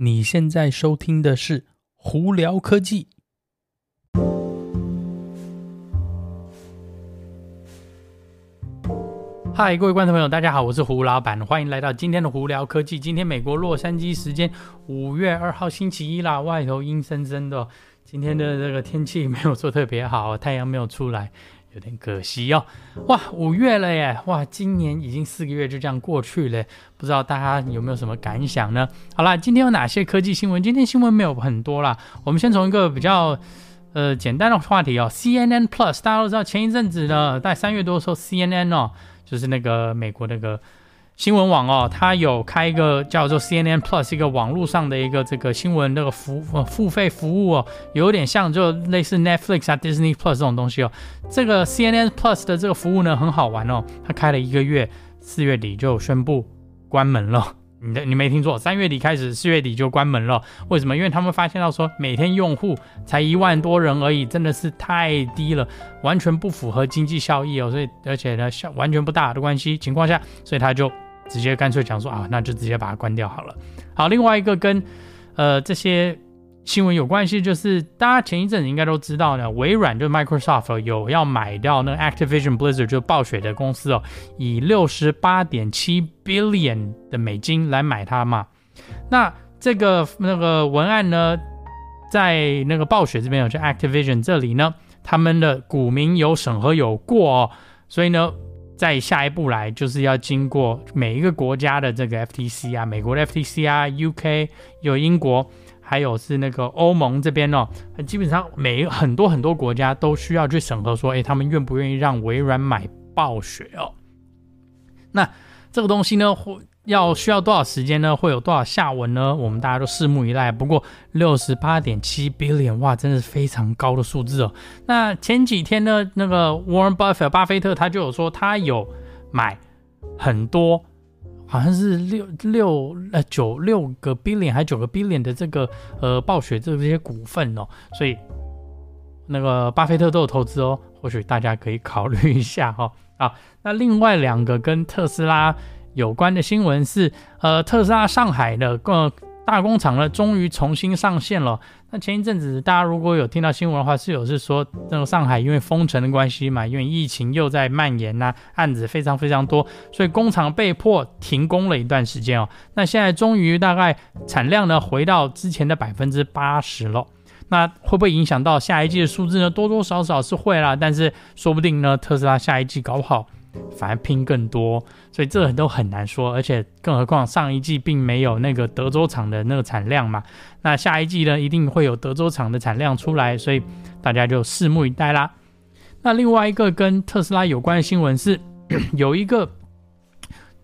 你现在收听的是胡聊科技。嗨，各位观众朋友，大家好，我是胡老板，欢迎来到今天的胡聊科技。今天美国洛杉矶时间五月二号星期一啦，外头阴森森的，今天的这个天气没有说特别好，太阳没有出来。有点可惜哦，哇，五月了耶，哇，今年已经四个月就这样过去了，不知道大家有没有什么感想呢？好啦，今天有哪些科技新闻？今天新闻没有很多啦，我们先从一个比较呃简单的话题哦，CNN Plus，大家都知道前一阵子呢，在三月多的时候，CNN 哦，就是那个美国那个。新闻网哦，它有开一个叫做 CNN Plus 一个网络上的一个这个新闻那个服呃付费服务哦，有点像就类似 Netflix 啊 Disney Plus 这种东西哦。这个 CNN Plus 的这个服务呢很好玩哦，它开了一个月，四月底就宣布关门了。你的你没听错，三月底开始，四月底就关门了。为什么？因为他们发现到说每天用户才一万多人而已，真的是太低了，完全不符合经济效益哦。所以而且呢，效完全不大的关系情况下，所以他就。直接干脆讲说啊，那就直接把它关掉好了。好，另外一个跟呃这些新闻有关系，就是大家前一阵子应该都知道呢，微软就 Microsoft 有要买掉那 Activision Blizzard 就暴雪的公司哦，以六十八点七 billion 的美金来买它嘛。那这个那个文案呢，在那个暴雪这边有，就 Activision 这里呢，他们的股民有审核有过哦，所以呢。再下一步来，就是要经过每一个国家的这个 FTC 啊，美国的 FTC 啊，UK 有英国，还有是那个欧盟这边哦，基本上每很多很多国家都需要去审核，说，诶，他们愿不愿意让微软买暴雪哦？那这个东西呢，会。要需要多少时间呢？会有多少下文呢？我们大家都拭目以待。不过六十八点七 billion，哇，真的是非常高的数字哦。那前几天呢，那个 Warren Buffett 巴菲特他就有说，他有买很多，好像是六六呃九六个 billion 还九个 billion 的这个呃暴雪这些股份哦。所以那个巴菲特都有投资哦，或许大家可以考虑一下哈、哦。好，那另外两个跟特斯拉。有关的新闻是，呃，特斯拉上海的个大工厂呢，终于重新上线了。那前一阵子大家如果有听到新闻的话，是有是说，那个上海因为封城的关系嘛，因为疫情又在蔓延呐、案子非常非常多，所以工厂被迫停工了一段时间哦。那现在终于大概产量呢回到之前的百分之八十了。那会不会影响到下一季的数字呢？多多少少是会啦，但是说不定呢，特斯拉下一季搞不好。反而拼更多，所以这都很难说，而且更何况上一季并没有那个德州厂的那个产量嘛，那下一季呢一定会有德州厂的产量出来，所以大家就拭目以待啦。那另外一个跟特斯拉有关的新闻是，有一个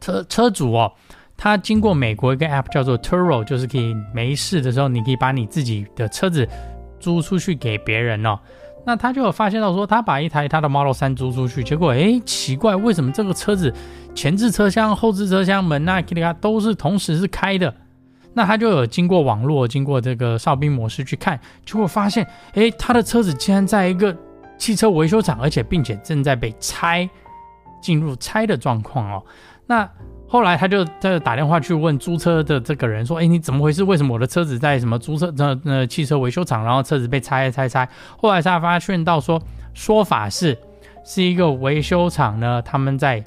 车车主哦，他经过美国一个 app 叫做 Turo，就是可以没事的时候，你可以把你自己的车子租出去给别人哦。那他就有发现到说，他把一台他的 Model 3租出去，结果诶，奇怪，为什么这个车子前置车厢、后置车厢门那、k i 都是同时是开的？那他就有经过网络，经过这个哨兵模式去看，结果发现，诶，他的车子竟然在一个汽车维修厂，而且并且正在被拆，进入拆的状况哦。那。后来他就他就打电话去问租车的这个人说：“哎，你怎么回事？为什么我的车子在什么租车那那汽车维修厂，然后车子被拆拆拆？”后来他发现到说，说法是是一个维修厂呢，他们在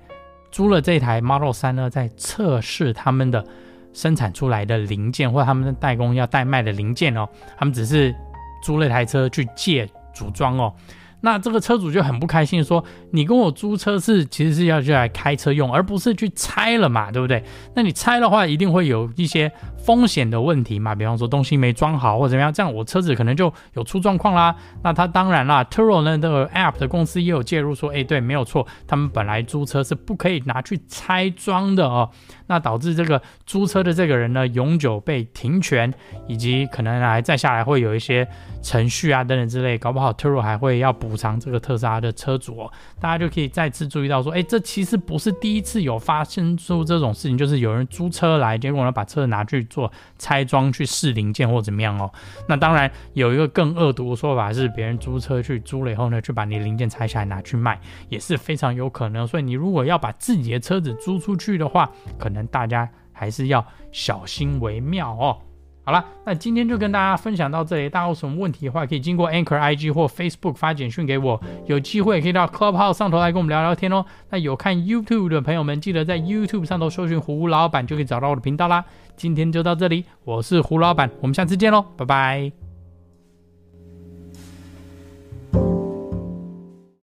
租了这台 Model 3呢，在测试他们的生产出来的零件，或者他们的代工要代卖的零件哦，他们只是租了台车去借组装哦。那这个车主就很不开心，说：“你跟我租车是其实是要去来开车用，而不是去拆了嘛，对不对？那你拆的话，一定会有一些风险的问题嘛，比方说东西没装好或者怎么样，这样我车子可能就有出状况啦。那他当然啦，Turo 呢这个 App 的公司也有介入说，哎，对，没有错，他们本来租车是不可以拿去拆装的哦。那导致这个租车的这个人呢，永久被停权，以及可能还再下来会有一些程序啊等等之类，搞不好 Turo 还会要补。”偿这个特斯拉的车主哦，大家就可以再次注意到说，哎，这其实不是第一次有发生出这种事情，就是有人租车来，结果呢把车子拿去做拆装去试零件或怎么样哦。那当然有一个更恶毒的说法是，别人租车去租了以后呢，去把你零件拆下来拿去卖，也是非常有可能。所以你如果要把自己的车子租出去的话，可能大家还是要小心为妙哦。好了，那今天就跟大家分享到这里。大家有什么问题的话，可以经过 Anchor IG 或 Facebook 发简讯给我。有机会可以到 Clubhouse 上头来跟我们聊聊天哦。那有看 YouTube 的朋友们，记得在 YouTube 上头搜寻胡老板，就可以找到我的频道啦。今天就到这里，我是胡老板，我们下次见喽，拜拜。